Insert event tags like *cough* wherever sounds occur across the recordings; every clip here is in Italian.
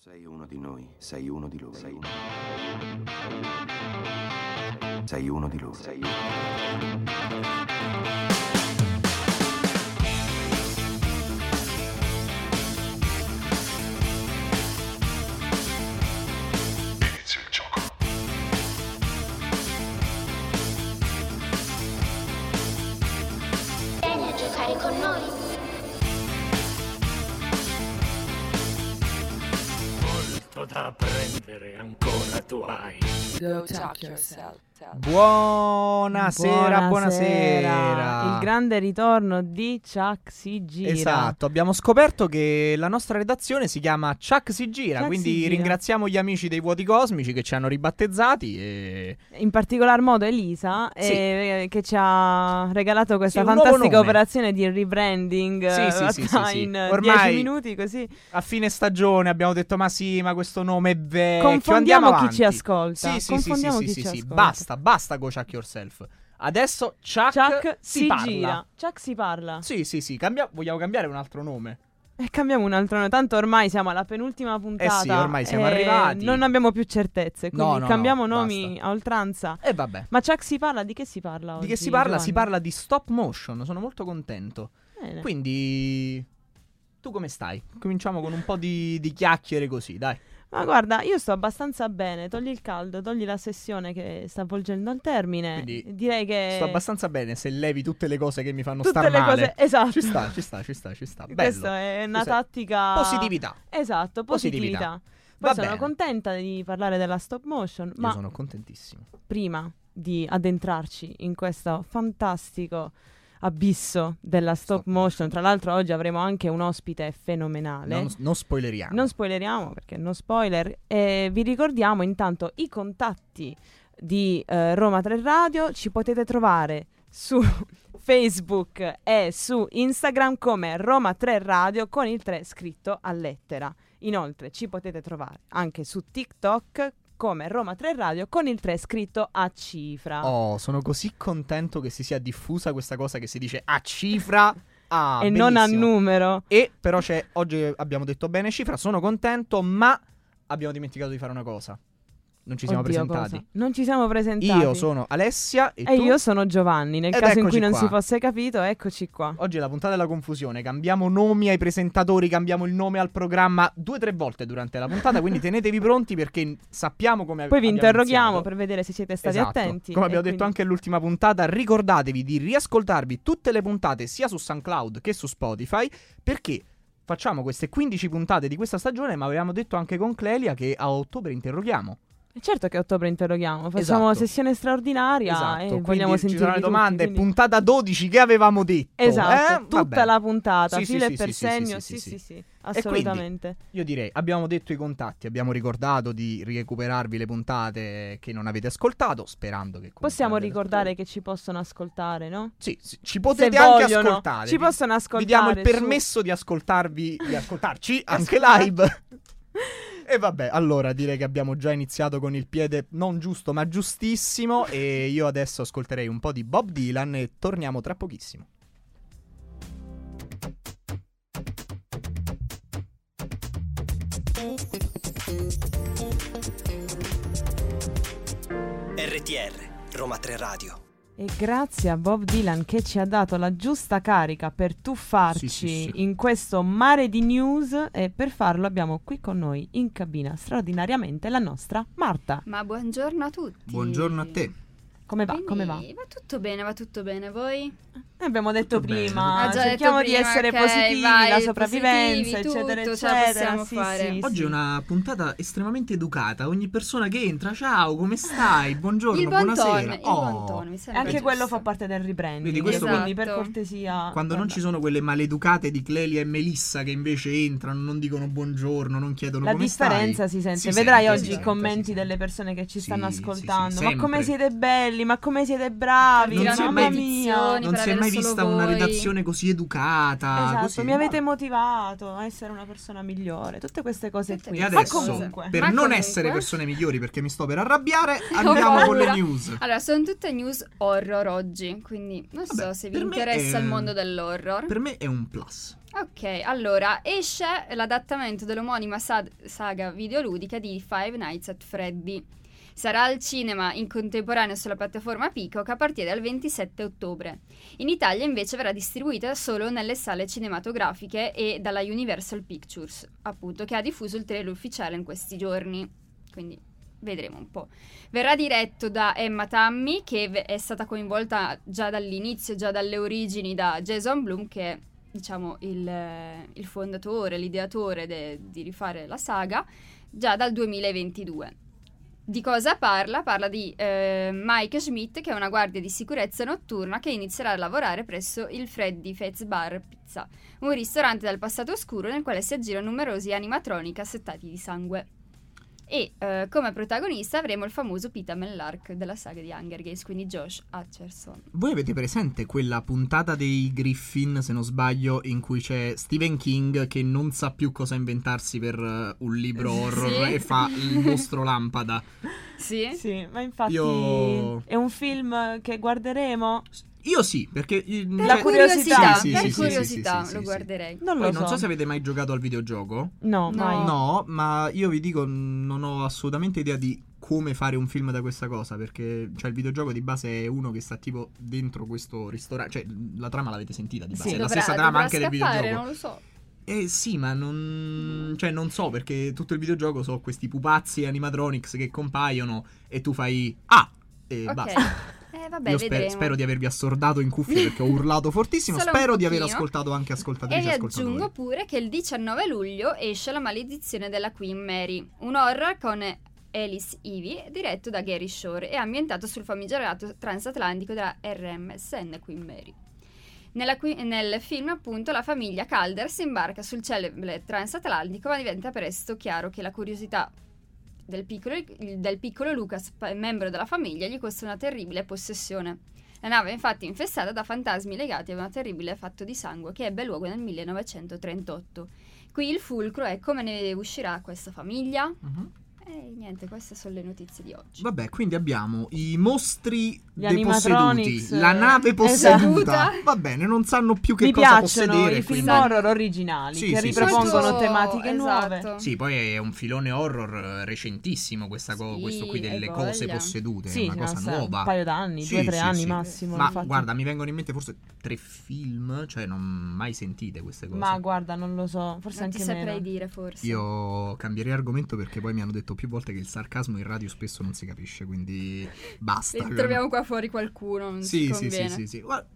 sei uno di noi, sei uno di loro. Sei uno, sei uno di loro. Sei uno. Go yourself. Buonasera, buonasera. Il grande ritorno di Chuck si gira. Esatto, abbiamo scoperto che la nostra redazione si chiama Chuck si gira, Chuck quindi si gira. ringraziamo gli amici dei vuoti cosmici che ci hanno ribattezzati e In particolar modo Elisa, Sì. eh, che ci ha regalato questa Sì, fantastica operazione di rebranding Sì, eh, sì, sì, fatta sì, sì. in eh, Ormai- 10 minuti così. a fine stagione abbiamo detto ma sì, ma questo nome è vecchio, Confondiamo andiamo chi ci ascolta. Sì, Confondiamo sì, chi sì, ci sì, basta, basta go Chuck yourself. Adesso Chuck, Chuck si, si, parla. gira. Chuck si parla. Sì, sì, sì, cambia- vogliamo cambiare un altro nome. E cambiamo un altro nome. Tanto ormai siamo alla penultima puntata. Eh sì, ormai siamo e arrivati. Non abbiamo più certezze. Quindi No, no, cambiamo no, nomi basta. a oltranza. E vabbè. Ma Chuck si parla di che si parla oggi? Di che si parla? Si Giovanni? parla di stop motion, sono molto contento. Bene. Quindi tu come stai? Cominciamo con un po' di, di chiacchiere così, dai. Ma guarda, io sto abbastanza bene. Togli il caldo, togli la sessione che sta volgendo al termine. Quindi Direi che. Sto abbastanza bene se levi tutte le cose che mi fanno. Tutte star le male. cose. Esatto. Ci sta, ci sta, ci sta, ci sta. Bello. Questa è una Questa è tattica. Positività. Esatto, Positività. positività. Va Poi sono bene. contenta di parlare della stop motion. Io Ma sono contentissimo. prima di addentrarci in questo fantastico abisso della stop, Stop motion, tra l'altro oggi avremo anche un ospite fenomenale. Non, non spoileriamo. Non spoileriamo perché no spoiler. E vi ricordiamo intanto i contatti di eh, Roma 3 Radio. Ci potete trovare su *laughs* Facebook e su Instagram come Roma 3 Radio con il 3 scritto a lettera. Inoltre ci potete trovare anche su TikTok come Roma 3 Radio con il 3 scritto a cifra. Oh, sono così contento che si sia diffusa questa cosa che si dice a cifra. *laughs* Ah, e non a bellissimo. numero. E però c'è, oggi abbiamo detto bene cifra, sono contento, ma abbiamo dimenticato di fare una cosa. Non ci siamo Oddio, presentati. cosa? Non ci siamo presentati. Io sono Alessia e, E tu? io sono Giovanni. Nel Ed caso in cui non qua. si fosse capito, eccoci qua. Oggi è la puntata della confusione, cambiamo nomi ai presentatori, cambiamo il nome al programma due o tre volte durante la puntata, quindi *laughs* tenetevi pronti perché sappiamo come Poi vi interroghiamo iniziato. per vedere se siete stati Esatto. attenti. Come abbiamo detto quindi- anche all'ultima puntata, ricordatevi di riascoltarvi tutte le puntate sia su SoundCloud che su Spotify perché facciamo queste 15 puntate di questa stagione, ma avevamo detto anche con Clelia che a ottobre interroghiamo. Certo che a ottobre interroghiamo. Facciamo Esatto. sessione straordinaria esatto, e quindi vogliamo ci sentire le domande, puntata 12 che avevamo detto. Esatto, eh? tutta Vabbè. la puntata, Sì, filo sì, e per segno. sì, Sì, sì, sì, quindi- assolutamente. Io direi, abbiamo detto i contatti, abbiamo ricordato di recuperarvi le puntate che non avete ascoltato, sperando che Possiamo ricordare che ci possono ascoltare, no? Sì, ci potete Se anche vogliono, ascoltare. Ci Vi- possono Vi ascoltare. diamo il su- permesso di ascoltarvi, di ascoltarci *laughs* anche live. E vabbè, allora direi che abbiamo già iniziato con il piede non giusto ma giustissimo e io adesso ascolterei un po' di Bob Dylan e torniamo tra pochissimo. RTR, Roma 3 Radio. E grazie a Bob Dylan che ci ha dato la giusta carica per tuffarci Sì, sì, sì. in questo mare di news e per farlo abbiamo qui con noi in cabina straordinariamente la nostra Marta. Ma buongiorno a tutti. Buongiorno a te. Come va? Quindi, Come va? Va tutto bene, va tutto bene. Voi? Abbiamo detto Tutto prima, Ah, già cerchiamo detto di prima, essere ok, positivi, vai, la sopravvivenza, positivi, eccetera, tutto, ce la eccetera. Sì, fare. sì, Oggi sì. è una puntata estremamente educata. Ogni persona che entra, ciao, come stai? Buongiorno, il buon buonasera. il Oh. mi E anche quello giusto. fa parte del rebranding, Vedi, questo quindi quando- per cortesia... Quando non ci sono quelle maleducate di Clelia e Melissa che invece entrano, non dicono buongiorno, non chiedono La come differenza stai. si sente. Si Vedrai sente, oggi i commenti delle persone che ci Sì, stanno sì, sì, ascoltando. ma come siete belli, ma come siete bravi, mamma mia. Non si è mai mai vista una voi. redazione così educata. Esatto, così. mi avete motivato a essere una persona migliore. Tutte queste cose Tutte qui. E adesso, Ma comunque. per Ma non comunque- essere persone migliori, perché mi sto per arrabbiare, *laughs* andiamo con le news. Allora, sono tutte news horror oggi, quindi non so Vabbè, se vi interessa è- il mondo dell'horror. Per me è un plus. Ok, allora esce l'adattamento dell'omonima sad- saga videoludica di Five Nights at Freddy. Sarà al cinema in contemporanea sulla piattaforma Peacock a partire dal 27 ottobre. In Italia invece verrà distribuita solo nelle sale cinematografiche e dalla Universal Pictures, appunto, che ha diffuso il trailer ufficiale in questi giorni. Quindi vedremo un po'. Verrà diretto da Emma Tammy, che è stata coinvolta già dall'inizio, già dalle origini da Jason Blum, che è diciamo il, il fondatore, l'ideatore de- di rifare la saga, già dal 2022. Di cosa parla? Parla di eh, Mike Schmidt, che è una guardia di sicurezza notturna che inizierà a lavorare presso il Freddy Fez Bar Pizza, un ristorante del passato oscuro nel quale si aggirano numerosi animatronic assettati di sangue. E eh, come protagonista avremo il famoso Peter Mellark della saga di Hunger Games, quindi Josh Hutcherson. Voi avete presente quella puntata dei Griffin, se non sbaglio, in cui c'è Stephen King che non sa più cosa inventarsi per eh, un libro horror Sì. e fa il *laughs* mostro lampada? Sì? Sì, ma infatti Io- è un film che guarderemo. Io sì, perché... eh, Per La cioè- curiosità, Sì, sì, per sì, sì, curiosità sì, sì, lo sì. guarderei. Non Poi lo non so. so se avete mai giocato al videogioco. No, No. mai. No, ma io vi dico, non ho assolutamente idea di come fare un film da questa cosa, perché cioè, il videogioco di base è uno che sta tipo dentro questo ristorante, cioè la trama l'avete sentita di base, Sì. è la Dovrà- stessa trama anche del scappare, videogioco. non lo so. Eh sì, ma non... Cioè non so, perché tutto il videogioco so questi pupazzi animatronics che compaiono e tu fai... Ah! E Ok. basta. *laughs* Vabbè, Io spe- vedremo. spero di avervi assordato in cuffia perché ho urlato fortissimo. *laughs* Spero di aver ascoltato anche E ascoltatrici e ascoltatori. aggiungo pure che il 19 luglio esce La maledizione della Queen Mary, un horror con Alice Ivy, diretto da Gary Shore e ambientato sul famigerato transatlantico della RMSN Queen Mary. Qui- nel film, appunto, la famiglia Calder si imbarca sul celebre transatlantico, ma diventa presto chiaro che la curiosità del piccolo, del piccolo Lucas, pa- membro della famiglia, gli costa una terribile possessione. La nave è infatti infestata da fantasmi legati a un terribile fatto di sangue che ebbe luogo nel 1938. Qui il fulcro è come ne uscirà questa famiglia. Mhm. E niente, queste sono le notizie di oggi. Vabbè, quindi abbiamo i mostri deposseduti, la nave posseduta. esatto. Va bene, non sanno più che Mi cosa piacciono possedere. i film quindi- horror originali Sì, che sì, ripropongono sì, tematiche nuove. esatto. Sì, poi è un filone horror eh, recentissimo questa co- Sì, questo qui delle cose possedute, Sì, è una no, cosa sa- nuova. un paio d'anni, Sì, due o tre sì, anni sì. massimo. Ma infatti. guarda, mi vengono in mente forse tre film, cioè non mai sentite queste cose. Ma guarda, non lo so, forse Non ti anche saprei meno. dire forse. Io cambierei argomento perché poi mi hanno detto più volte che il sarcasmo in radio spesso non si capisce, quindi basta. E troviamo qua fuori qualcuno, non Sì, ci sì, sì, sì, sì. Guarda,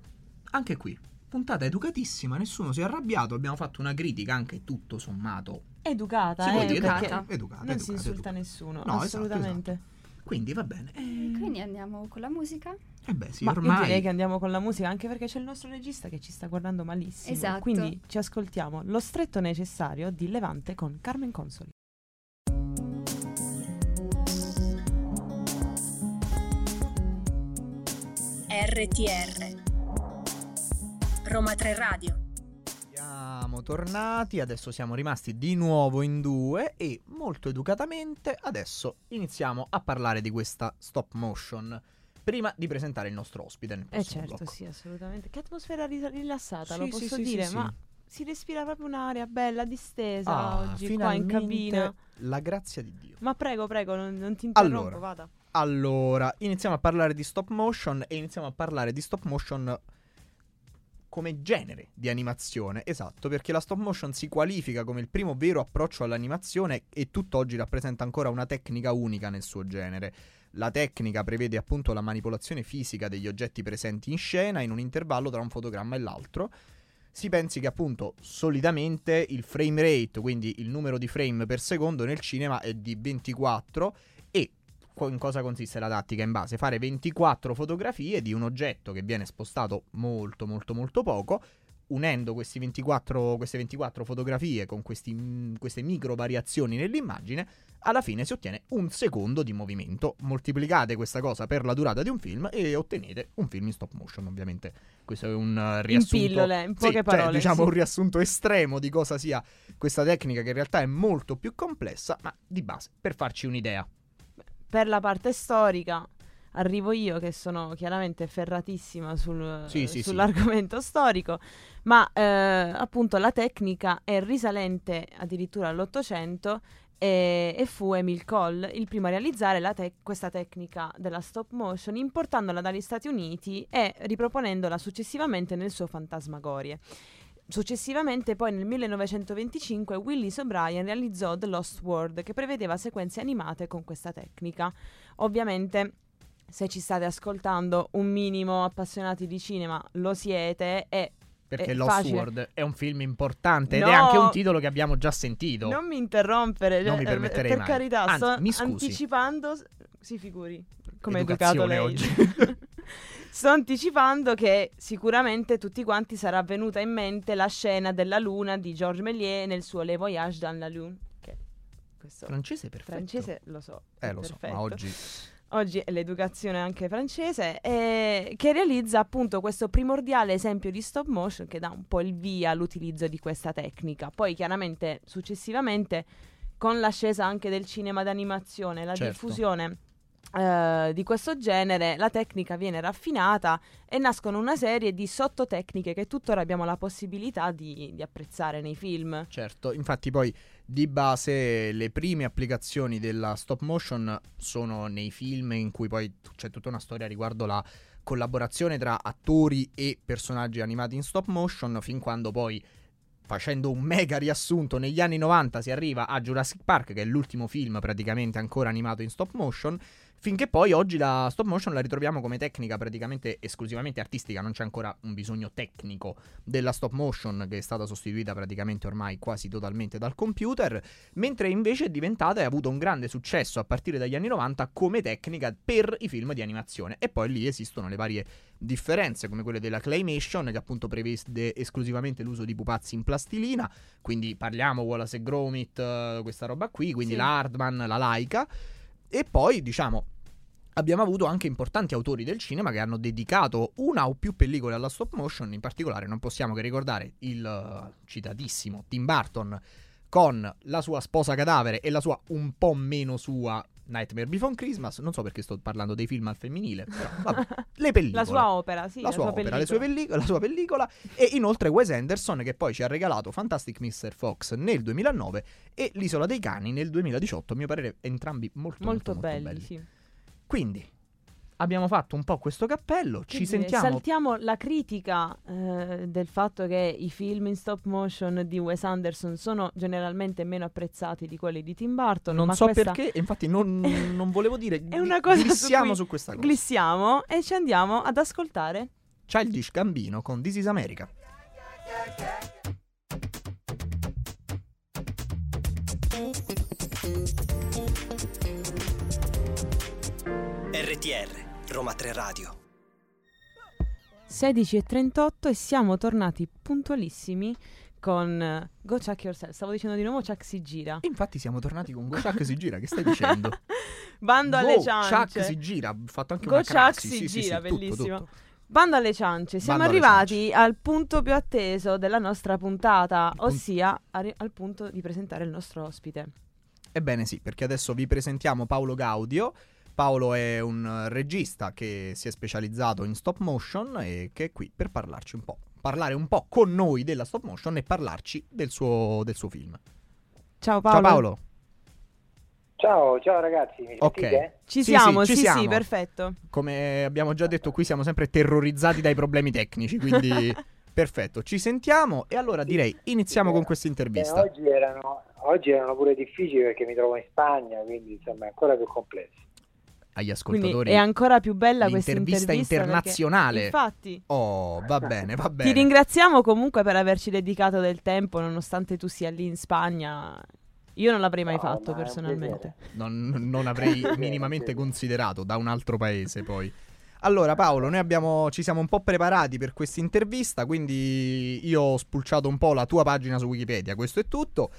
anche qui, puntata educatissima, nessuno si è arrabbiato, abbiamo fatto una critica anche tutto sommato. Educata, Si eh, educata. educata, non educata, si insulta educata. nessuno, No, esatto, assolutamente. Quindi va bene. E Quindi andiamo con la musica? Eh beh, sì, Ma io ormai direi che andiamo con la musica anche perché c'è il nostro regista che ci sta guardando malissimo. Esatto. Quindi ci ascoltiamo Lo stretto necessario di Levante con Carmen Consoli. RTR Roma 3 Radio siamo tornati, adesso siamo rimasti di nuovo in due e molto educatamente adesso iniziamo a parlare di questa stop motion. Prima di presentare il nostro ospite nel Eh certo, blocco. sì, assolutamente. Che atmosfera rilassata, lo Sì, sì, posso sì, dire, sì, ma sì. si respira proprio un'aria bella, distesa Ah, oggi qua in finalmente cabina. La grazia di Dio. Ma prego, prego, non, non ti interrompo, Allora. vada. Allora, iniziamo a parlare di stop motion e iniziamo a parlare di stop motion come genere di animazione. Esatto, perché la stop motion si qualifica come il primo vero approccio all'animazione e tutt'oggi rappresenta ancora una tecnica unica nel suo genere. La tecnica prevede appunto la manipolazione fisica degli oggetti presenti in scena in un intervallo tra un fotogramma e l'altro. Si pensi che appunto solitamente il frame rate, quindi il numero di frame per secondo nel cinema è di 24 e co- in cosa consiste la tattica in base? Fare 24 fotografie di un oggetto che viene spostato molto molto molto poco, unendo questi 24, queste 24 fotografie con questi, mm, queste micro variazioni nell'immagine, alla fine si ottiene un secondo di movimento. Moltiplicate questa cosa per la durata di un film e ottenete un film in stop motion, ovviamente. Questo è un uh, riassunto. In pillole, in Sì, poche cioè, parole. diciamo sì. un riassunto estremo di cosa sia questa tecnica, che in realtà è molto più complessa, ma di base, per farci un'idea. Per la parte storica arrivo io che sono chiaramente ferratissima sul- Sì, sì, sì. sull'argomento storico, ma eh, appunto la tecnica è risalente addirittura all'Ottocento e, e fu Emil Coll il primo a realizzare tec- questa tecnica della stop motion importandola dagli Stati Uniti e riproponendola successivamente nel suo Fantasmagorie. Successivamente, poi nel 1925, Willis O'Brien realizzò The Lost World, che prevedeva sequenze animate con questa tecnica. Ovviamente, se ci state ascoltando, un minimo appassionati di cinema lo siete e Perché Lost facile. World è un film importante ed No. è anche un titolo che abbiamo già sentito. non mi interrompere, Non cioè, mi eh, permetterei per mai. carità, Anzi, sto mi scusi. anticipando, si figuri, come è educato lei. oggi. *laughs* Sto anticipando che sicuramente tutti quanti sarà venuta in mente la scena della luna di Georges Méliès nel suo Le Voyage dans la Lune. Che questo Francese perfetto. francese lo so. Eh, lo so, perfetto. ma oggi Oggi è l'educazione anche francese, eh, che realizza appunto questo primordiale esempio di stop motion che dà un po' il via all'utilizzo di questa tecnica. Poi chiaramente successivamente con l'ascesa anche del cinema d'animazione, la Certo. diffusione eh, di questo genere, la tecnica viene raffinata e nascono una serie di sottotecniche che tuttora abbiamo la possibilità di, di apprezzare nei film. Certo, infatti poi di base le prime applicazioni della stop motion sono nei film in cui poi c'è tutta una storia riguardo la collaborazione tra attori e personaggi animati in stop motion, fin quando poi facendo un mega riassunto negli anni 90 si arriva a Jurassic Park, che è l'ultimo film praticamente ancora animato in stop motion, finché poi oggi la stop motion la ritroviamo come tecnica praticamente esclusivamente artistica, non c'è ancora un bisogno tecnico della stop motion che è stata sostituita praticamente ormai quasi totalmente dal computer, mentre invece è diventata e ha avuto un grande successo a partire dagli anni 90 come tecnica per i film di animazione e poi lì esistono le varie differenze come quelle della claymation che appunto prevede esclusivamente l'uso di pupazzi in plastilina, quindi parliamo Wallace e Gromit, eh, questa roba qui, quindi Sì. la Hardman, la Laika e poi diciamo Abbiamo avuto anche importanti autori del cinema che hanno dedicato una o più pellicole alla stop motion, in particolare non possiamo che ricordare il eh, citatissimo Tim Burton con la sua sposa cadavere e la sua un po' meno sua Nightmare Before Christmas, non so perché sto parlando dei film al femminile, però vabbè, *laughs* le pellicole. La sua opera, sì, la sua opera, le sue pellicola. pellico- la sua pellicola e inoltre Wes Anderson che poi ci ha regalato Fantastic Mr. Fox nel 2009 e L'isola dei cani nel 2018, a mio parere entrambi molto molto, Molto, molto belli, belli. sì. Quindi abbiamo fatto un po' questo cappello, ci dire, sentiamo Saltiamo la critica eh, del fatto che i film in stop motion di Wes Anderson sono generalmente meno apprezzati di quelli di Tim Burton. non ma so questa perché, infatti non, *laughs* non volevo dire È una cosa su glissiamo cui su questa cosa. Glissiamo e ci andiamo ad ascoltare. Childish Gambino con This is America. RTR, Roma 3 Radio. 16.38 e siamo tornati puntualissimi con Go Chuck Yourself. Stavo dicendo di nuovo Chuck si gira. Infatti siamo tornati con *laughs* Go Chuck si gira, che stai dicendo? Bando alle ciance. Chuck si gira, ho fatto anche Go una Chuck crasi, si sì, sì, gira, sì, tutto, bellissimo. tutto. Bando alle ciance, siamo Bando arrivati al punto più atteso della nostra puntata, Il ossia arri- al punto di presentare il nostro ospite. Ebbene sì, perché adesso vi presentiamo Paolo Gaudio. Paolo è un eh, regista che si è specializzato in stop motion e che è qui per parlarci un po'. Parlare un po' con noi della stop motion e parlarci del suo, del suo film. Ciao Paolo. Ciao Paolo. Ciao, ciao ragazzi, mi Ok. sentite? Ci Sì, siamo, sì, sì, ci sì, siamo. perfetto. Come abbiamo già detto, qui siamo sempre terrorizzati dai problemi tecnici, quindi *laughs* perfetto. Ci sentiamo e allora direi iniziamo con questa Eh, intervista. oggi, erano, oggi erano pure difficili perché mi trovo in Spagna, quindi insomma è ancora più complesso. Agli Quindi ascoltatori. è ancora più bella questa intervista. perché- internazionale. Infatti, Oh, va bene, va bene. ti ringraziamo comunque per averci dedicato del tempo, nonostante tu sia lì in Spagna. Io non l'avrei mai No, fatto ma personalmente. Non, non avrei *laughs* minimamente considerato da un altro paese poi. Allora Paolo, noi abbiamo, ci siamo un po' preparati per questa intervista, quindi io ho spulciato un po' la tua pagina su Wikipedia, questo è tutto.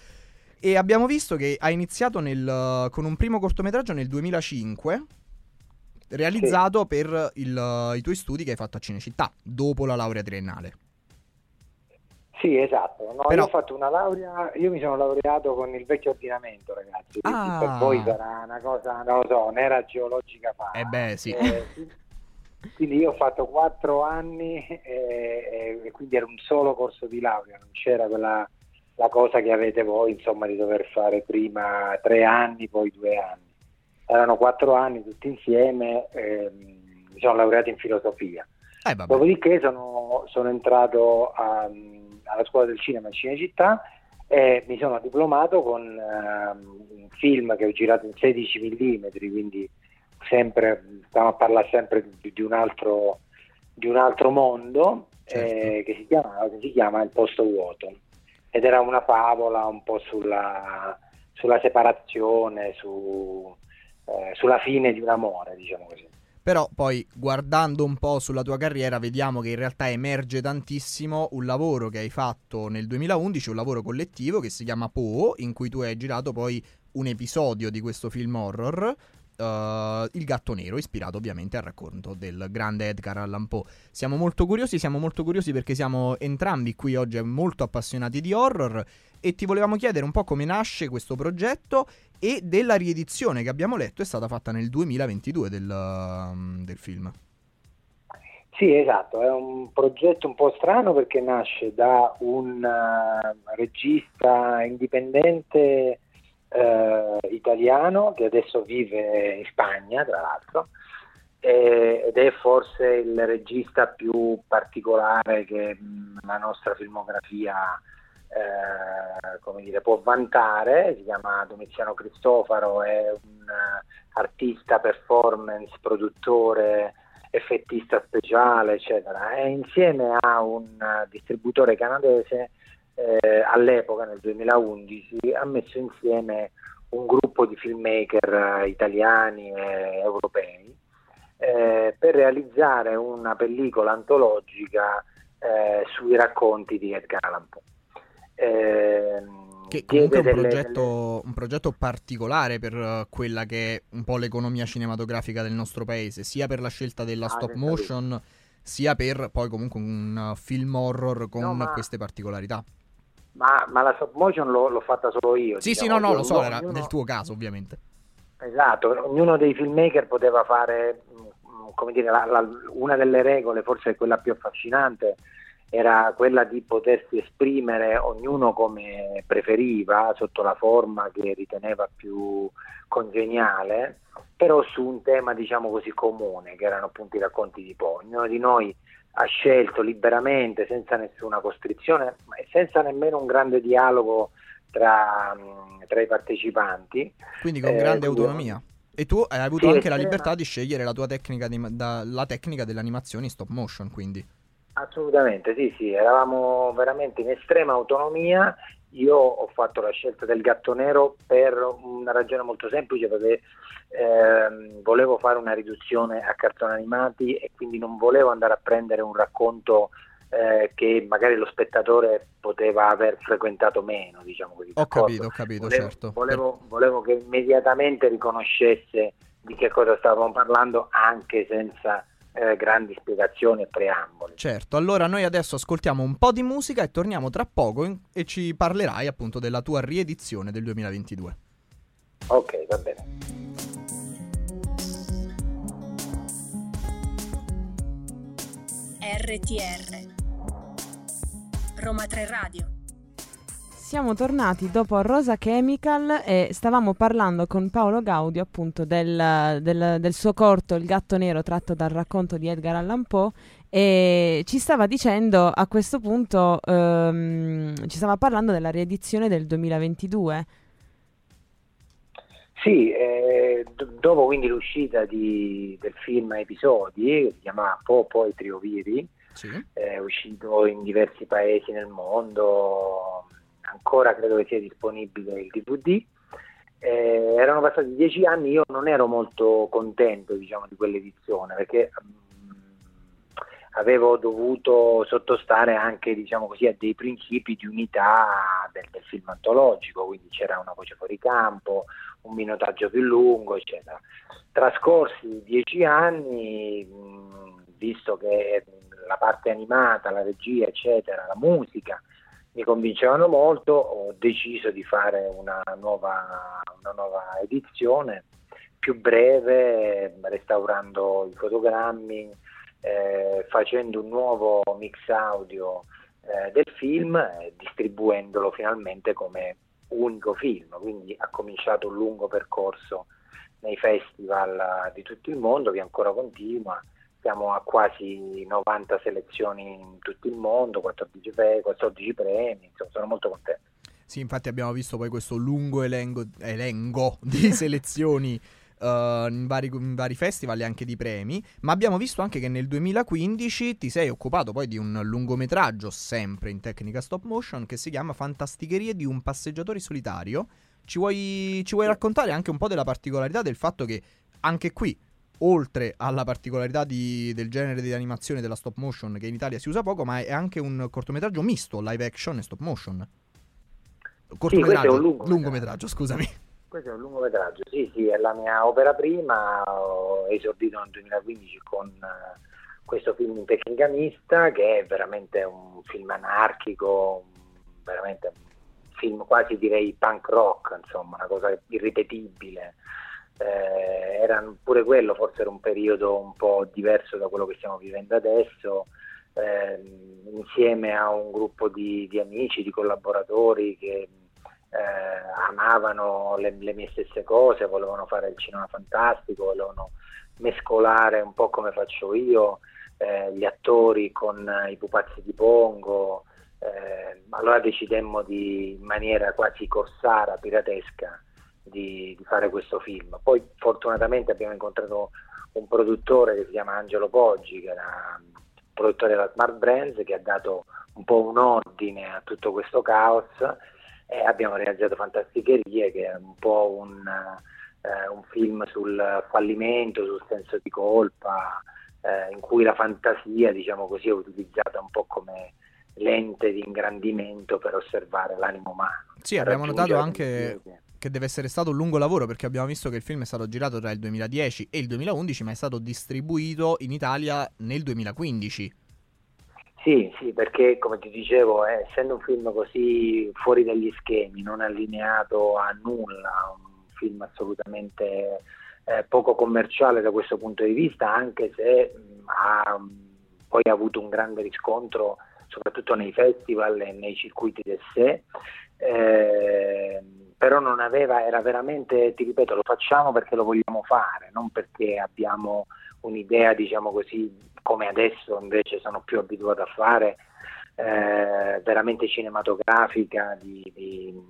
E abbiamo visto che hai iniziato nel- con un primo cortometraggio nel 2005, realizzato per il- i tuoi studi che hai fatto a Cinecittà, dopo la laurea triennale. Sì, esatto. No, Però- Io ho fatto una laurea, io mi sono laureato con il vecchio ordinamento, ragazzi. Ah. Per voi sarà una cosa, non lo so, un'era geologica fa. Eh beh, sì. Eh, quindi io ho fatto quattro anni e- e quindi era un solo corso di laurea, non c'era quella la cosa che avete voi, insomma, di dover fare prima tre anni, poi due anni. Erano quattro anni tutti insieme, ehm, mi sono laureato in filosofia. Eh. Dopodiché sono, sono entrato a- alla scuola del cinema a Cinecittà e mi sono diplomato con ehm, un film che ho girato in 16 mm, quindi sempre, stiamo a parlare sempre di, di un, altro, di un altro mondo Certo. eh, che, si chiama, che si chiama Il posto vuoto ed era una favola un po' sulla, sulla separazione, su, eh, sulla fine di un amore, diciamo così. Però poi guardando un po' sulla tua carriera vediamo che in realtà emerge tantissimo un lavoro che hai fatto nel 2011, un lavoro collettivo che si chiama Poe, in cui tu hai girato poi un episodio di questo film horror, eh, Il gatto nero, ispirato ovviamente al racconto del grande Edgar Allan Poe. Siamo molto curiosi, siamo molto curiosi perché siamo entrambi qui oggi molto appassionati di horror e ti volevamo chiedere un po' come nasce questo progetto e della riedizione che abbiamo letto è stata fatta nel 2022 del, um, del film. Sì, esatto, è un progetto un po' strano perché nasce da un eh, regista indipendente eh, italiano che adesso vive in Spagna, tra l'altro, e- ed è forse il regista più particolare che mh, la nostra filmografia eh, come dire, può vantare, si chiama Domiziano Cristofaro, è un eh, artista, performance, produttore, effettista speciale, eccetera, e insieme a un eh, distributore canadese eh, all'epoca, nel 2011, ha messo insieme un gruppo di filmmaker italiani e europei eh, per realizzare una pellicola antologica eh, sui racconti di Edgar Allan Poe. Ehm, Che comunque è un delle- progetto, un progetto particolare per uh, quella che è un po' l'economia cinematografica del nostro paese, sia per la scelta della Ah, stop motion, sia per poi comunque un uh, film horror con No, ma- queste particolarità. Ma, ma la stop motion l'ho, l'ho fatta solo io. Sì, sì, diciamo, no, no, io- lo so, era ognuno- nel tuo caso ovviamente. Esatto, ognuno dei filmmaker poteva fare, mh, come dire, la- la- una delle regole, forse quella più affascinante, era quella di potersi esprimere ognuno come preferiva, sotto la forma che riteneva più congeniale, però su un tema, diciamo così, comune, che erano appunto i racconti di Poe. Ognuno di noi ha scelto liberamente, senza nessuna costrizione, ma senza nemmeno un grande dialogo tra, tra i partecipanti. Quindi con Eh, grande autonomia. E tu hai avuto Sì, anche la libertà di scegliere la tua tecnica, di, da- la tecnica dell'animazione in stop motion, quindi. Assolutamente, sì, sì, eravamo veramente in estrema autonomia. Io ho fatto la scelta del gatto nero per una ragione molto semplice, perché ehm, volevo fare una riduzione a cartoni animati e quindi non volevo andare a prendere un racconto eh, che magari lo spettatore poteva aver frequentato meno, diciamo così. Ho capito, ho capito, volevo, certo. Volevo, volevo che immediatamente riconoscesse di che cosa stavamo parlando anche senza eh, grandi spiegazioni e preamboli. Certo, allora noi adesso ascoltiamo un po' di musica e torniamo tra poco in- e ci parlerai appunto della tua riedizione del 2022. Ok, va bene. RTR Roma 3 Radio Siamo tornati dopo Rosa Chemical e stavamo parlando con Paolo Gaudio appunto del, del- del suo corto Il gatto nero tratto dal racconto di Edgar Allan Poe e ci stava dicendo a questo punto, ehm, ci stava parlando della riedizione del 2022. Sì, eh, do- dopo quindi l'uscita di- del film episodi, che si chiama Popo e Trioviri, Sì. è uscito in diversi paesi nel mondo, ancora credo che sia disponibile il DVD. Eh, erano passati dieci anni, io non ero molto contento diciamo, di quell'edizione perché mm, avevo dovuto sottostare anche diciamo così, a dei principi di unità del, del film antologico, quindi c'era una voce fuori campo, un minutaggio più lungo, eccetera. Trascorsi dieci anni, mh, visto che la parte animata, la regia, eccetera, la musica mi convincevano molto, ho deciso di fare una nuova, una nuova edizione più breve, restaurando i fotogrammi, eh, facendo un nuovo mix audio eh, del film e distribuendolo finalmente come unico film. Quindi ha cominciato un lungo percorso nei festival di tutto il mondo che ancora continua siamo a quasi 90 selezioni in tutto il mondo, 14, pre- 14 premi, insomma, sono molto contento. Sì, infatti abbiamo visto poi questo lungo elenco, elenco *laughs* di selezioni uh, in, vari, in, vari, festival e anche di premi, ma abbiamo visto anche che nel 2015 ti sei occupato poi di un lungometraggio, sempre in tecnica stop motion, che si chiama Fantasticherie di un passeggiatore solitario. Ci vuoi, ci vuoi raccontare anche un po' della particolarità del fatto che anche qui oltre alla particolarità di, del genere di animazione della stop motion che in Italia si usa poco, ma è anche un cortometraggio misto, live action e stop motion. Cortometraggio, sì, è un lungometraggio. lungometraggio, scusami. Questo è un lungometraggio, sì, sì, è la mia opera prima, ho esordito nel 2015 con uh, questo film in tecnica mista che è veramente un film anarchico, veramente un film quasi direi punk rock, insomma, una cosa irripetibile eh, era pure quello forse era un periodo un po' diverso da quello che stiamo vivendo adesso, eh, insieme a un gruppo di, di, amici, di collaboratori che eh, amavano le, le, mie stesse cose, volevano fare il cinema fantastico, volevano mescolare un po' come faccio io eh, gli attori con i pupazzi di Pongo. Eh, allora decidemmo di, in maniera quasi corsara, piratesca, di, di, fare questo film. Poi fortunatamente abbiamo incontrato un produttore che si chiama Angelo Poggi, che era produttore della Smart Brands, che ha dato un po' un ordine a tutto questo caos e abbiamo realizzato Fantasticherie, che è un po' un, eh, un film sul fallimento, sul senso di colpa, eh, in cui la fantasia, diciamo così, è utilizzata un po' come lente di ingrandimento per osservare l'animo umano. Sì, abbiamo notato anche che deve essere stato un lungo lavoro perché abbiamo visto che il film è stato girato tra il 2010 e il 2011, ma è stato distribuito in Italia nel 2015. Sì, sì, perché come ti dicevo, eh, essendo un film così fuori dagli schemi, non allineato a nulla, un film assolutamente eh, poco commerciale da questo punto di vista, anche se mh, ha mh, poi avuto un grande riscontro soprattutto nei festival e nei circuiti del sé. Eh, però non aveva, era veramente, ti ripeto, lo facciamo perché lo vogliamo fare, non perché abbiamo un'idea, diciamo così, come adesso invece sono più abituato a fare, eh, veramente cinematografica, di, di,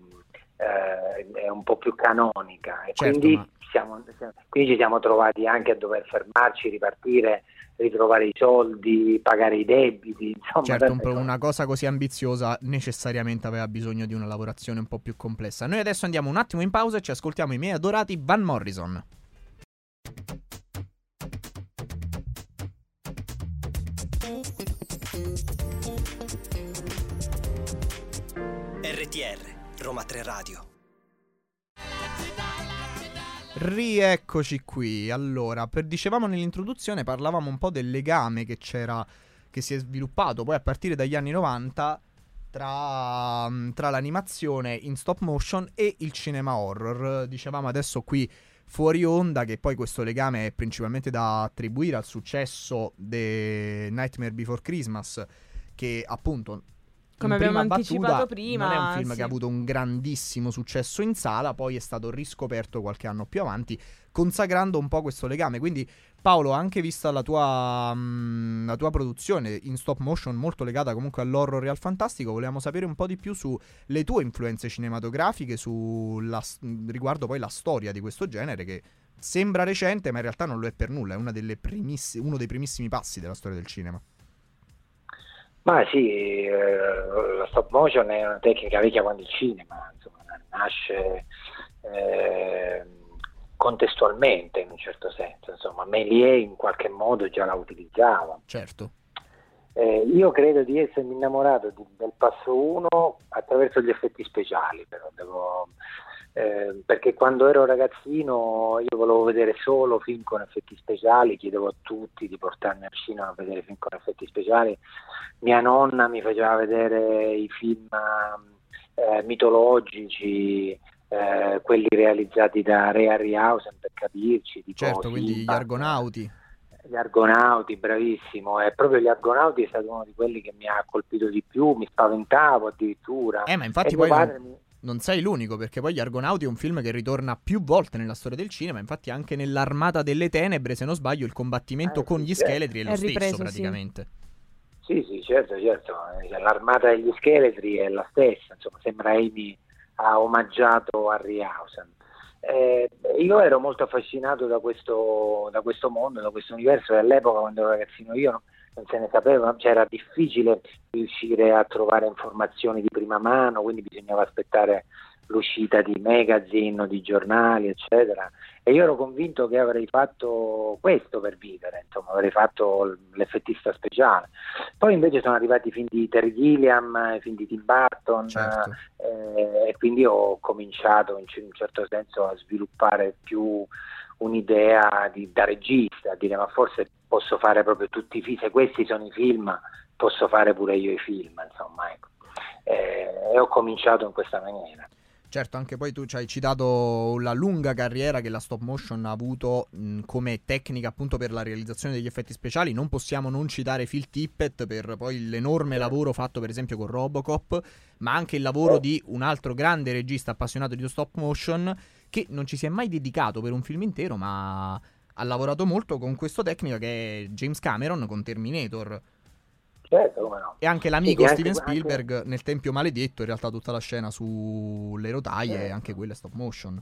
eh, è un po' più canonica. E certo, quindi, ma... siamo, quindi ci siamo trovati anche a dover fermarci, ripartire ritrovare i soldi, pagare i debiti. Insomma, certo, un una cosa così ambiziosa necessariamente aveva bisogno di una lavorazione un po' più complessa. Noi adesso andiamo un attimo in pausa e ci ascoltiamo i miei adorati Van Morrison. RTR Roma 3 Radio Rieccoci qui. Allora, per, dicevamo nell'introduzione, parlavamo un po' del legame che c'era, che si è sviluppato poi a partire dagli anni 90 tra, mm, tra l'animazione in stop motion e il cinema horror. Dicevamo adesso qui fuori onda che poi questo legame è principalmente da attribuire al successo di Nightmare Before Christmas che appunto come abbiamo anticipato prima, non è un film sì. che ha avuto un grandissimo successo in sala, poi è stato riscoperto qualche anno più avanti, consacrando un po' questo legame. Quindi, Paolo, anche vista la tua, mh, mm, la tua produzione in stop motion molto legata comunque all'horror e al fantastico, volevamo sapere un po' di più sulle tue influenze cinematografiche, sulla, riguardo poi la storia di questo genere che sembra recente, ma in realtà non lo è per nulla, è primiss- uno dei primissimi passi della storia del cinema. Ma sì, eh, la stop motion è una tecnica vecchia quando il cinema, insomma, nasce eh, contestualmente in un certo senso, insomma, Méliès in qualche modo già la utilizzava. Certo. Eh, io credo di essermi innamorato di- del passo 1 attraverso gli effetti speciali, però devo- eh, perché quando ero ragazzino io volevo vedere solo film con effetti speciali, chiedevo a tutti di portarmi al cinema a vedere film con effetti speciali. Mia nonna mi faceva vedere i film eh, mitologici, eh, quelli realizzati da Ray Harryhausen per capirci, tipo Certo, quindi gli Sinbad, Argonauti. gli Argonauti, bravissimo, e proprio gli Argonauti è stato uno di quelli che mi ha colpito di più, mi spaventavo addirittura. Eh, ma infatti E poi non, mi- non sei l'unico, perché poi Gli Argonauti è un film che ritorna più volte nella storia del cinema, infatti anche nell'Armata delle Tenebre, se non sbaglio, il combattimento Eh, con sì, gli scheletri è lo È stesso ripreso, sì. praticamente. Sì, sì, certo, certo. Eh, L'armata degli scheletri è la stessa, insomma, sembra Amy ha omaggiato Harryhausen. Eh, io ero molto affascinato da questo, da questo mondo, da questo universo e all'epoca quando ero ragazzino io no- non se ne sapeva, cioè era difficile riuscire a trovare informazioni di prima mano, quindi bisognava aspettare l'uscita di magazine o di giornali, eccetera. E io ero convinto che avrei fatto questo per vivere, insomma, avrei fatto l'effettista speciale. Poi invece sono arrivati i film di Terry Gilliam, i film di Tim Burton, Certo. eh, e quindi ho cominciato in un certo senso a sviluppare più un'idea di, da regista, a dire ma forse posso fare proprio tutti i film, se questi sono i film posso fare pure io i film, insomma, ecco. Eh, e ho cominciato in questa maniera. Certo, anche poi tu ci hai citato la lunga carriera che la stop motion ha avuto mh, come tecnica appunto per la realizzazione degli effetti speciali. Non possiamo non citare Phil Tippett per poi l'enorme lavoro fatto per esempio con Robocop, ma anche il lavoro di un altro grande regista appassionato di stop motion che non ci si è mai dedicato per un film intero, ma ha lavorato molto con questa tecnica che è James Cameron con Terminator. Certo, come no. E anche l'amico Sì, Steven anche- Spielberg nel Tempio Maledetto, in realtà tutta la scena sulle rotaie, Certo. anche quella stop motion.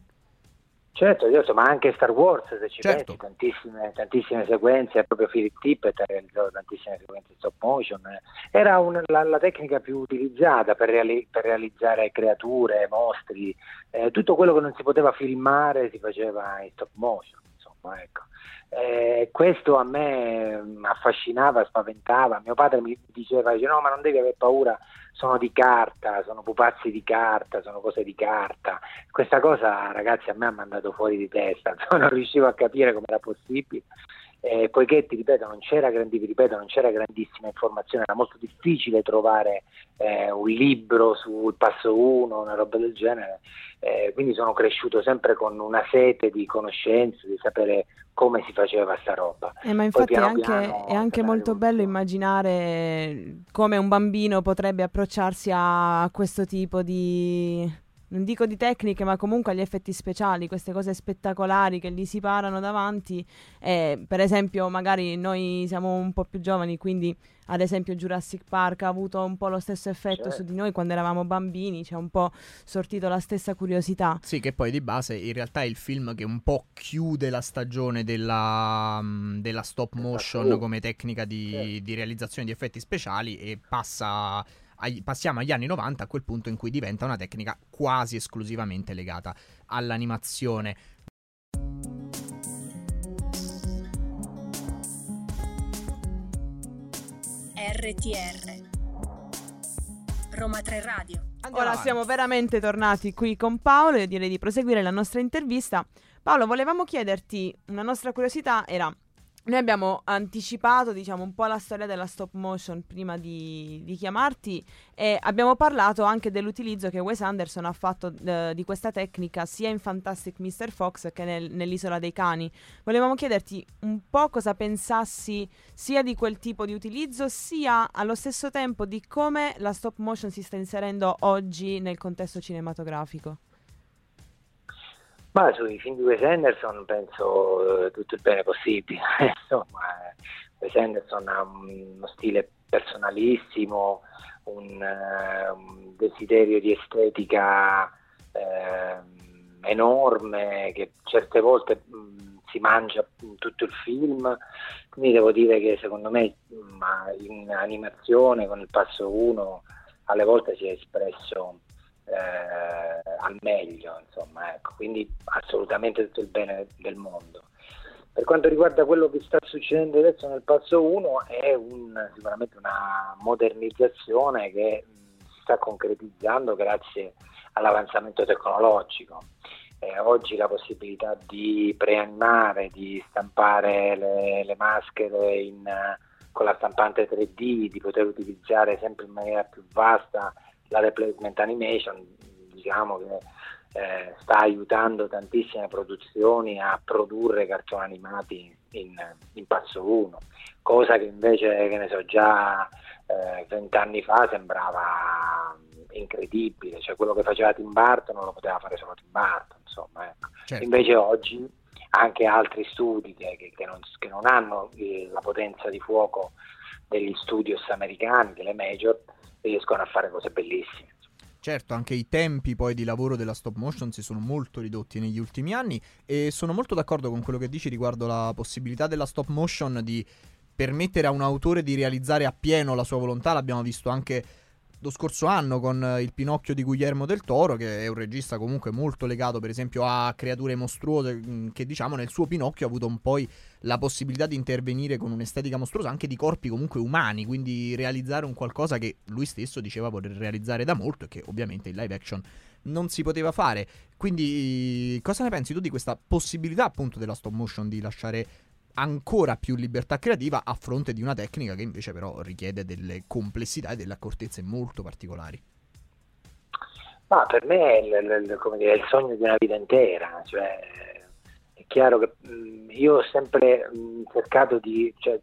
Certo, certo, ma anche Star Wars, se ci Certo. pensi, tantissime, tantissime sequenze, proprio Philip Tippett ha realizzato tantissime sequenze stop motion, eh. era un- la, la tecnica più utilizzata per, reali- per realizzare creature, mostri, eh, tutto quello che non si poteva filmare si faceva in stop motion, insomma, ecco. Eh, questo a me mm, affascinava, spaventava, mio padre mi diceva, dice, no ma non devi avere paura, sono di carta, sono pupazzi di carta, sono cose di carta, questa cosa ragazzi a me ha mandato fuori di testa, *laughs* non riuscivo a capire come era possibile, eh, poiché ti ripeto non c'era, grandi, vi ripeto, non c'era grandissima informazione, era molto difficile trovare eh, un libro sul passo 1, una roba del genere, eh, quindi sono cresciuto sempre con una sete di conoscenze, di sapere come si faceva sta roba. Eh, ma infatti piano è anche, piano è anche molto bello immaginare come un bambino potrebbe approcciarsi a questo tipo di, non dico di tecniche, ma comunque agli effetti speciali, queste cose spettacolari che gli si parano davanti. E, per esempio, magari noi siamo un po' più giovani, quindi ad esempio Jurassic Park ha avuto un po' lo stesso effetto su Certo. di noi quando eravamo bambini, ci ha un po' sortito la stessa curiosità. Sì, che poi di base in realtà è il film che un po' chiude la stagione della, mh, della stop motion Esatto. come tecnica di, Certo. di realizzazione di effetti speciali e passa ai- passiamo agli anni 90 a quel punto in cui diventa una tecnica quasi esclusivamente legata all'animazione. RTR Roma 3 Radio Andiamo Ora avanti. siamo veramente tornati qui con Paolo e direi di proseguire la nostra intervista. Paolo, volevamo chiederti, una nostra curiosità era, noi abbiamo anticipato diciamo un po' la storia della stop motion prima di, di chiamarti e abbiamo parlato anche dell'utilizzo che Wes Anderson ha fatto eh, di questa tecnica sia in Fantastic Mr. Fox che nel- nell'Isola dei Cani. Volevamo chiederti un po' cosa pensassi sia di quel tipo di utilizzo, sia allo stesso tempo di come la stop motion si sta inserendo oggi nel contesto cinematografico. Ma sui film di Wes Anderson penso eh, tutto il bene possibile. *laughs* Insomma, eh, Wes Anderson ha un- uno stile personalissimo, un, eh, un desiderio di estetica ehm, enorme che certe volte mh, si mangia tutto il film. Quindi devo dire che secondo me mh, in animazione con il passo 1 alle volte si è espresso eh, al meglio, insomma, ecco. quindi assolutamente tutto il bene del mondo. Per quanto riguarda quello che sta succedendo adesso nel passo 1 è un, sicuramente una modernizzazione che si sta concretizzando grazie all'avanzamento tecnologico. Eh, oggi la possibilità di preanimare, di stampare le, le maschere in, con la stampante 3D, di poter utilizzare sempre in maniera più vasta la replacement animation, diciamo che eh, sta aiutando tantissime produzioni a produrre cartoni animati in, in passo 1, cosa che invece, che ne so, già eh, vent'anni fa sembrava incredibile, cioè quello che faceva Tim Burton non lo poteva fare solo Tim Burton, insomma, ecco. Certo. invece oggi anche altri studi che, che- che non, che non hanno eh, la potenza di fuoco degli studios americani, delle major, riescono a fare cose bellissime. Certo, anche i tempi poi di lavoro della stop motion si sono molto ridotti negli ultimi anni e sono molto d'accordo con quello che dici riguardo la possibilità della stop motion di permettere a un autore di realizzare appieno la sua volontà. L'abbiamo visto anche lo scorso anno con eh, il Pinocchio di Guillermo del Toro, che è un regista comunque molto legato per esempio a creature mostruose, mh, che diciamo nel suo Pinocchio ha avuto un poi la possibilità di intervenire con un'estetica mostruosa anche di corpi comunque umani, quindi realizzare un qualcosa che lui stesso diceva voler realizzare da molto e che ovviamente in live action non si poteva fare. Quindi cosa ne pensi tu di questa possibilità appunto della stop motion di lasciare ancora più libertà creativa a fronte di una tecnica che invece però richiede delle complessità e delle accortezze molto particolari? Ma per me è il, il- dire, il sogno di una vita intera, cioè, è chiaro che mh, io ho sempre mh, cercato di, cioè,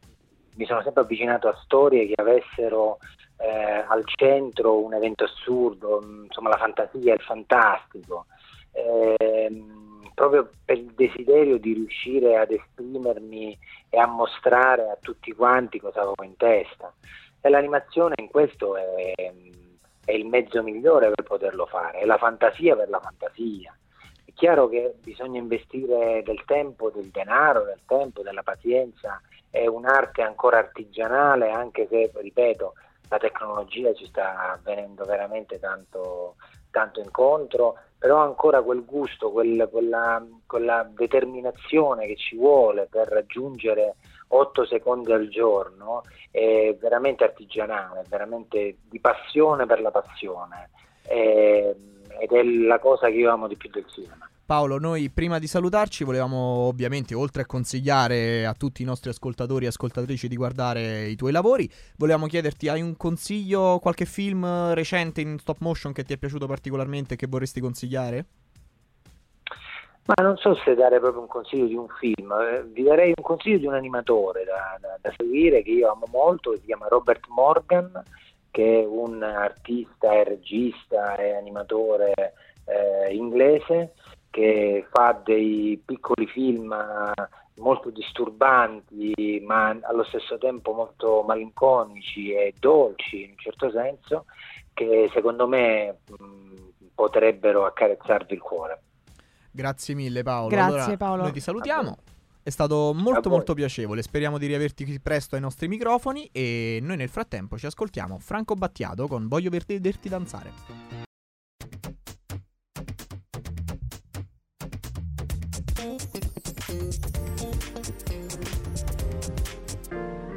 mi sono sempre avvicinato a storie che avessero eh, al centro un evento assurdo, mh, insomma la fantasia, il fantastico, ehm, proprio per il desiderio di riuscire ad esprimermi e a mostrare a tutti quanti cosa avevo in testa. E l'animazione in questo è, è il mezzo migliore per poterlo fare, è la fantasia per la fantasia. È chiaro che bisogna investire del tempo, del denaro, del tempo, della pazienza, è un'arte ancora artigianale, anche se, ripeto, la tecnologia ci sta venendo veramente tanto, tanto incontro, però ancora quel gusto, quel- quella, quella determinazione che ci vuole per raggiungere 8 secondi al giorno è veramente artigianale, è veramente di passione per la passione. Eh, ed è la cosa che io amo di più del cinema. Paolo, noi prima di salutarci volevamo ovviamente, oltre a consigliare a tutti i nostri ascoltatori e ascoltatrici di guardare i tuoi lavori, volevamo chiederti, hai un consiglio, qualche film recente in stop motion che ti è piaciuto particolarmente e che vorresti consigliare? Ma non so se dare proprio un consiglio di un film, eh, vi darei un consiglio di un animatore da, da- da seguire che io amo molto, che si chiama Robert Morgan, che è un artista e regista e animatore eh, inglese che fa dei piccoli film eh, molto disturbanti ma allo stesso tempo molto malinconici e dolci in un certo senso che secondo me mh, potrebbero accarezzarvi il cuore. Grazie mille Paolo. Grazie, Allora, Paolo. Noi ti salutiamo. È stato molto molto piacevole, speriamo di riaverti qui presto ai nostri microfoni e noi nel frattempo ci ascoltiamo Franco Battiato con Voglio vederti danzare.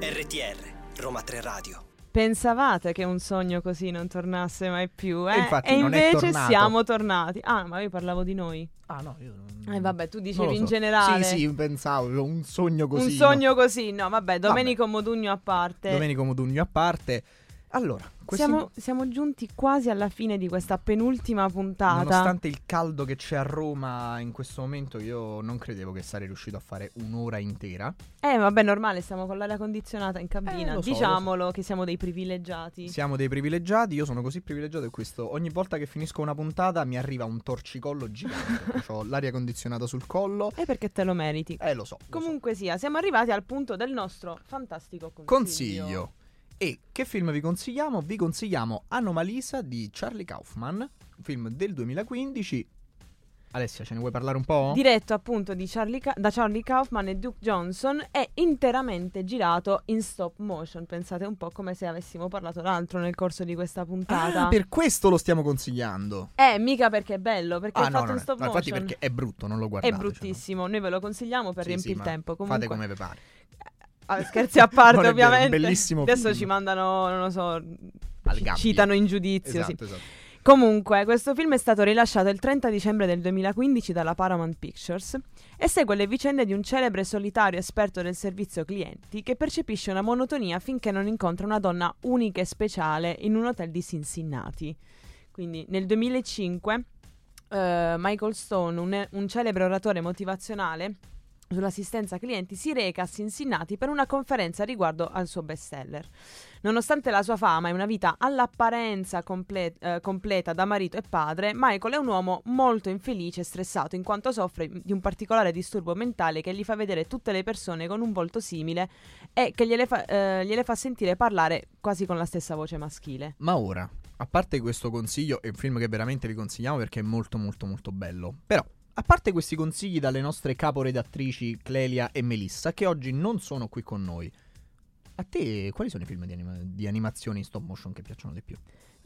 RTR, Roma 3 Radio. Pensavate che un sogno così non tornasse mai più, eh? E è invece siamo tornati. Ah, ma io parlavo di noi. Ah no, io non... Eh, vabbè, tu dicevi lo in so. generale. Sì, sì, pensavo, un sogno così. un no? sogno così. No, vabbè, Domenico Modugno a parte. Domenico Modugno a parte. Allora, Siamo, siamo giunti quasi alla fine di questa penultima puntata. nonostante il caldo che c'è a Roma in questo momento, io non credevo che sarei riuscito a fare un'ora intera. Eh, vabbè, normale, stiamo con l'aria condizionata in cabina. Eh, so, Diciamolo che siamo dei privilegiati. Siamo dei privilegiati, io sono così privilegiato che questo ogni volta che finisco una puntata mi arriva un torcicollo gigante. *laughs* Ho l'aria condizionata sul collo. E perché te lo meriti. Eh, lo so. lo so. Comunque sia, siamo arrivati al punto del nostro fantastico consiglio. Consiglio. E che film vi consigliamo? Vi consigliamo Anomalisa di Charlie Kaufman, un film del 2015 Alessia, ce ne vuoi parlare un po'? diretto appunto di Charlie Ca- da Charlie Kaufman e Duke Johnson, è interamente girato in stop motion. Pensate un po' come se avessimo parlato d'altro nel corso di questa puntata. Ah, per questo lo stiamo consigliando. Eh, mica perché è bello, perché Ah, è no, fatto no, in no. stop No, infatti motion. perché è brutto, non lo guardate. È bruttissimo, noi ve lo consigliamo per Sì, sì, riempire ma il tempo. Comunque, Fate come vi pare. Ah, scherzi a parte, è vero, ovviamente. bellissimo Adesso film. ci mandano, non lo so, Al ci citano in giudizio. sì. Esatto, esatto. Comunque, questo film è stato rilasciato il 30 dicembre del 2015 dalla Paramount Pictures e segue le vicende di un celebre solitario esperto del servizio clienti che percepisce una monotonia finché non incontra una donna unica e speciale in un hotel di Cincinnati. Quindi nel 2005 eh, Michael Stone, un, un celebre oratore motivazionale sull'assistenza clienti, si reca a Cincinnati per una conferenza riguardo al suo bestseller. Nonostante la sua fama e una vita all'apparenza comple- eh, completa da marito e padre, Michael è un uomo molto infelice e stressato in quanto soffre di un particolare disturbo mentale che gli fa vedere tutte le persone con un volto simile e che gliele fa, eh, gliele fa sentire parlare quasi con la stessa voce maschile. Ma ora, a parte questo consiglio, è un film che veramente vi consigliamo perché è molto molto molto bello. Però, a parte questi consigli dalle nostre caporedattrici Clelia e Melissa, che oggi non sono qui con noi, a te quali sono i film di, anima- di animazione in stop motion che piacciono di più?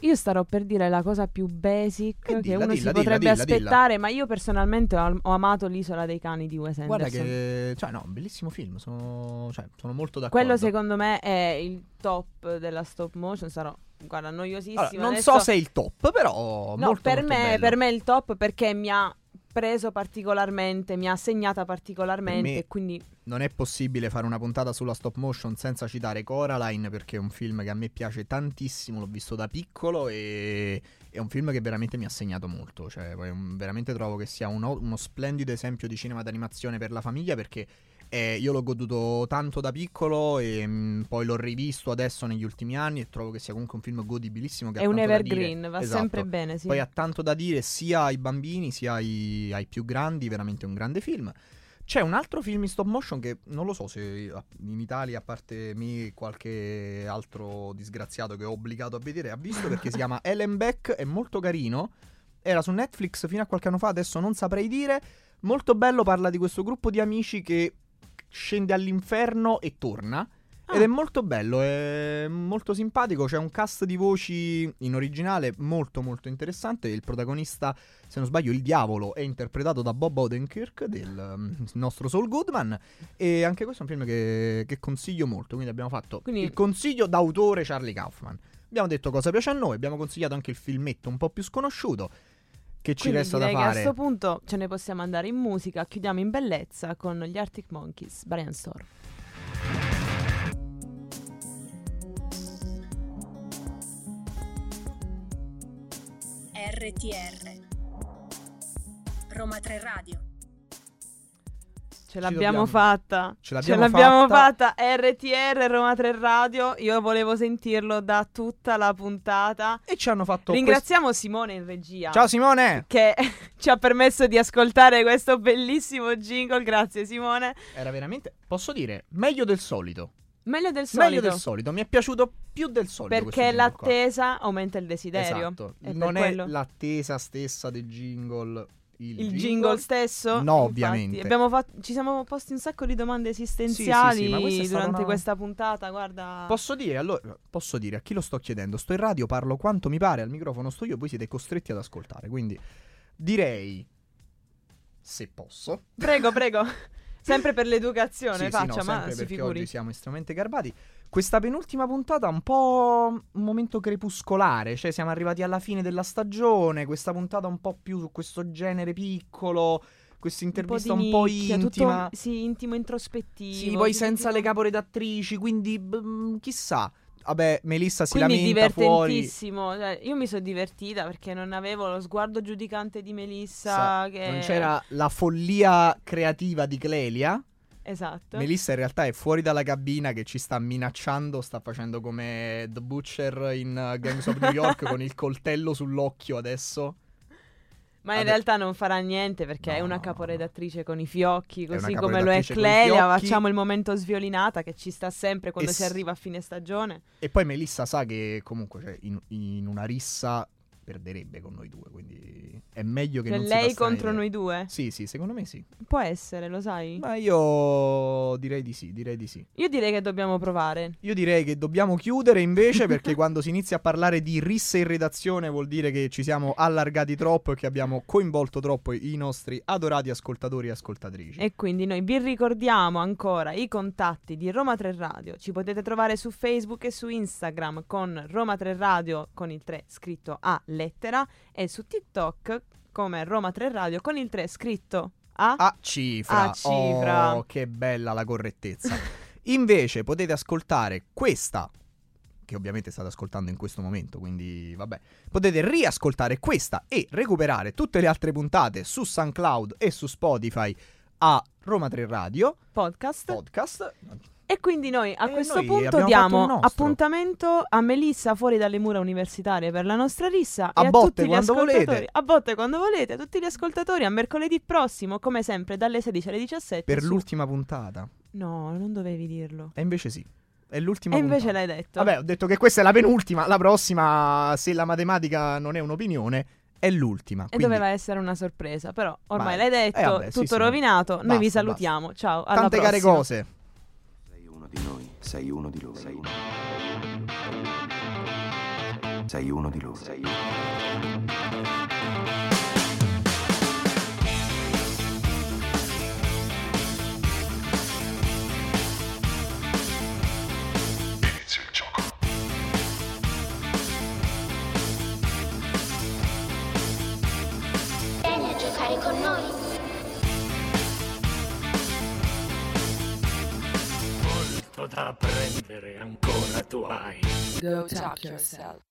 Io starò per dire la cosa più basic Eh, che dilla, uno dilla, si dilla, potrebbe aspettare, ma io personalmente ho, ho amato l'isola dei cani di Wes Guarda Anderson. che, cioè no, un bellissimo film, sono, cioè, sono molto d'accordo. Quello secondo me è il top della stop motion, sarò guarda noiosissimo. Allora, non Adesso- so se è il top, però No, molto, per molto me, per me è il top perché mi ha preso particolarmente, mi ha segnata particolarmente quindi Non è possibile fare una puntata sulla stop motion senza citare Coraline perché è un film che a me piace tantissimo, l'ho visto da piccolo e è un film che veramente mi ha segnato molto, cioè um, veramente trovo che sia uno, uno splendido esempio di cinema d'animazione per la famiglia perché eh, io l'ho goduto tanto da piccolo e mm, poi l'ho rivisto adesso negli ultimi anni e trovo che sia comunque un film godibilissimo che è ha un evergreen, va Esatto. sempre bene, sì. Poi ha tanto da dire sia ai bambini sia ai, ai più grandi, veramente un grande film. C'è un altro film in stop motion che non lo so se in Italia, a parte me, qualche altro disgraziato che ho obbligato a vedere, ha visto perché si *laughs* chiama Ellen Beck, è molto carino. Era su Netflix fino a qualche anno fa, adesso non saprei dire. Molto bello, parla di questo gruppo di amici che scende all'inferno e torna. Ed Ah. è molto bello, è molto simpatico. C'è un cast di voci in originale molto molto interessante. Il protagonista, se non sbaglio, il diavolo è interpretato da Bob Odenkirk, del um, nostro Saul Goodman. E anche questo è un film che, che consiglio molto. Quindi abbiamo fatto Quindi- il consiglio d'autore Charlie Kaufman. Abbiamo detto cosa piace a noi, abbiamo consigliato anche il filmetto un po' più sconosciuto. Che ci Quindi resta da direi che a fare? questo punto ce ne possiamo andare in musica, chiudiamo in bellezza con gli Arctic Monkeys, Brian Storm. RTR Roma 3 Radio Ce l'abbiamo dobbiamo- fatta. ce l'abbiamo l'abbiamo fatta. fatta. RTR Roma 3 Radio. Io volevo sentirlo da tutta la puntata. E ci hanno fatto Ringraziamo Simone in regia. Ciao Simone! Che *laughs* ci ha permesso di ascoltare questo bellissimo jingle. Grazie, Simone. Era veramente, posso dire, meglio del solito. Meglio del solito. Meglio del solito, mi è piaciuto più del solito. Perché jingle qua. l'attesa aumenta il desiderio. Esatto. Per Non quello- è l'attesa stessa del jingle. Il, il jingle stesso? No, Infatti, ovviamente. abbiamo fatto- ci siamo posti un sacco di domande Sì, esistenziali sì, sì, stata durante una- questa puntata. Guarda, Posso dire, allora, posso dire a chi lo sto chiedendo? Sto in radio, parlo quanto mi pare, al microfono sto io, voi siete costretti ad ascoltare. Quindi direi, se posso, prego, prego. *laughs* Sempre per Sì, l'educazione, sì, faccia, no, ma si figuri. oggi siamo estremamente garbati. Questa penultima puntata è un po' un momento crepuscolare, cioè siamo arrivati alla fine della stagione, questa puntata un po' più su questo genere piccolo, questa intervista un po', nicchia, intima. Tutto, sì, intimo introspettivo. Sì, poi senza le caporedattrici, quindi b- chissà. Vabbè, Melissa si Quindi lamenta fuori. divertentissimo. Cioè, io mi sono divertita perché non avevo lo sguardo giudicante di Melissa. Sa- che... Non c'era la follia creativa di Clelia. Esatto. Melissa in realtà è fuori dalla cabina che ci sta minacciando, sta facendo come The Butcher in uh, Gangs of New York *laughs* con il coltello sull'occhio adesso. Ma in Ade- realtà non farà niente perché è No, una no, no. caporedattrice con i fiocchi, È una così come lo è Clelia. Facciamo il momento sviolinata che ci sta sempre quando E si s- arriva a fine stagione. E poi Melissa sa che comunque cioè, in, in una rissa perderebbe con noi due, quindi è meglio che Cioè, non lei contro noi due? Sì, sì, secondo me sì. Può essere, lo sai? Ma io direi di sì, direi di sì. Io direi che dobbiamo provare. Io direi che dobbiamo chiudere invece *laughs* perché quando si inizia a parlare di risse in redazione vuol dire che ci siamo allargati troppo e che abbiamo coinvolto troppo i nostri adorati ascoltatori e ascoltatrici. E quindi noi vi ricordiamo ancora i contatti di Roma 3 Radio. Ci potete trovare su Facebook e su Instagram con Roma 3 Radio con il 3 scritto a lettera e su TikTok come Roma 3 Radio con il 3 scritto a A cifra. A cifra. Oh, che bella la correttezza. *laughs* Invece potete ascoltare questa che ovviamente state ascoltando in questo momento, quindi vabbè. Potete riascoltare questa e recuperare tutte le altre puntate su SoundCloud e su Spotify a Roma 3 Radio podcast. podcast. E quindi noi a E questo noi punto diamo appuntamento a Melissa fuori dalle mura universitarie per la nostra rissa A botte quando volete. A botte quando volete, a tutti gli ascoltatori a mercoledì prossimo, come sempre dalle 16 alle 17 Per su- l'ultima puntata. No, non dovevi dirlo. E invece sì. È l'ultima E invece puntata. l'hai detto. Vabbè, ho detto che questa è la penultima. La prossima, se la matematica non è un'opinione, è l'ultima. E Quindi doveva essere una sorpresa, però ormai Vai. l'hai detto, Eh, vabbè, sì, tutto sì. rovinato. Noi Basta, vi salutiamo. Ciao, alla tante care prossima. cose. Sei uno di noi, sei uno di loro. Sei uno, sei uno di loro. Sei uno. Vieni a giocare con noi. Da apprendere ancora tu hai. Go talk yourself.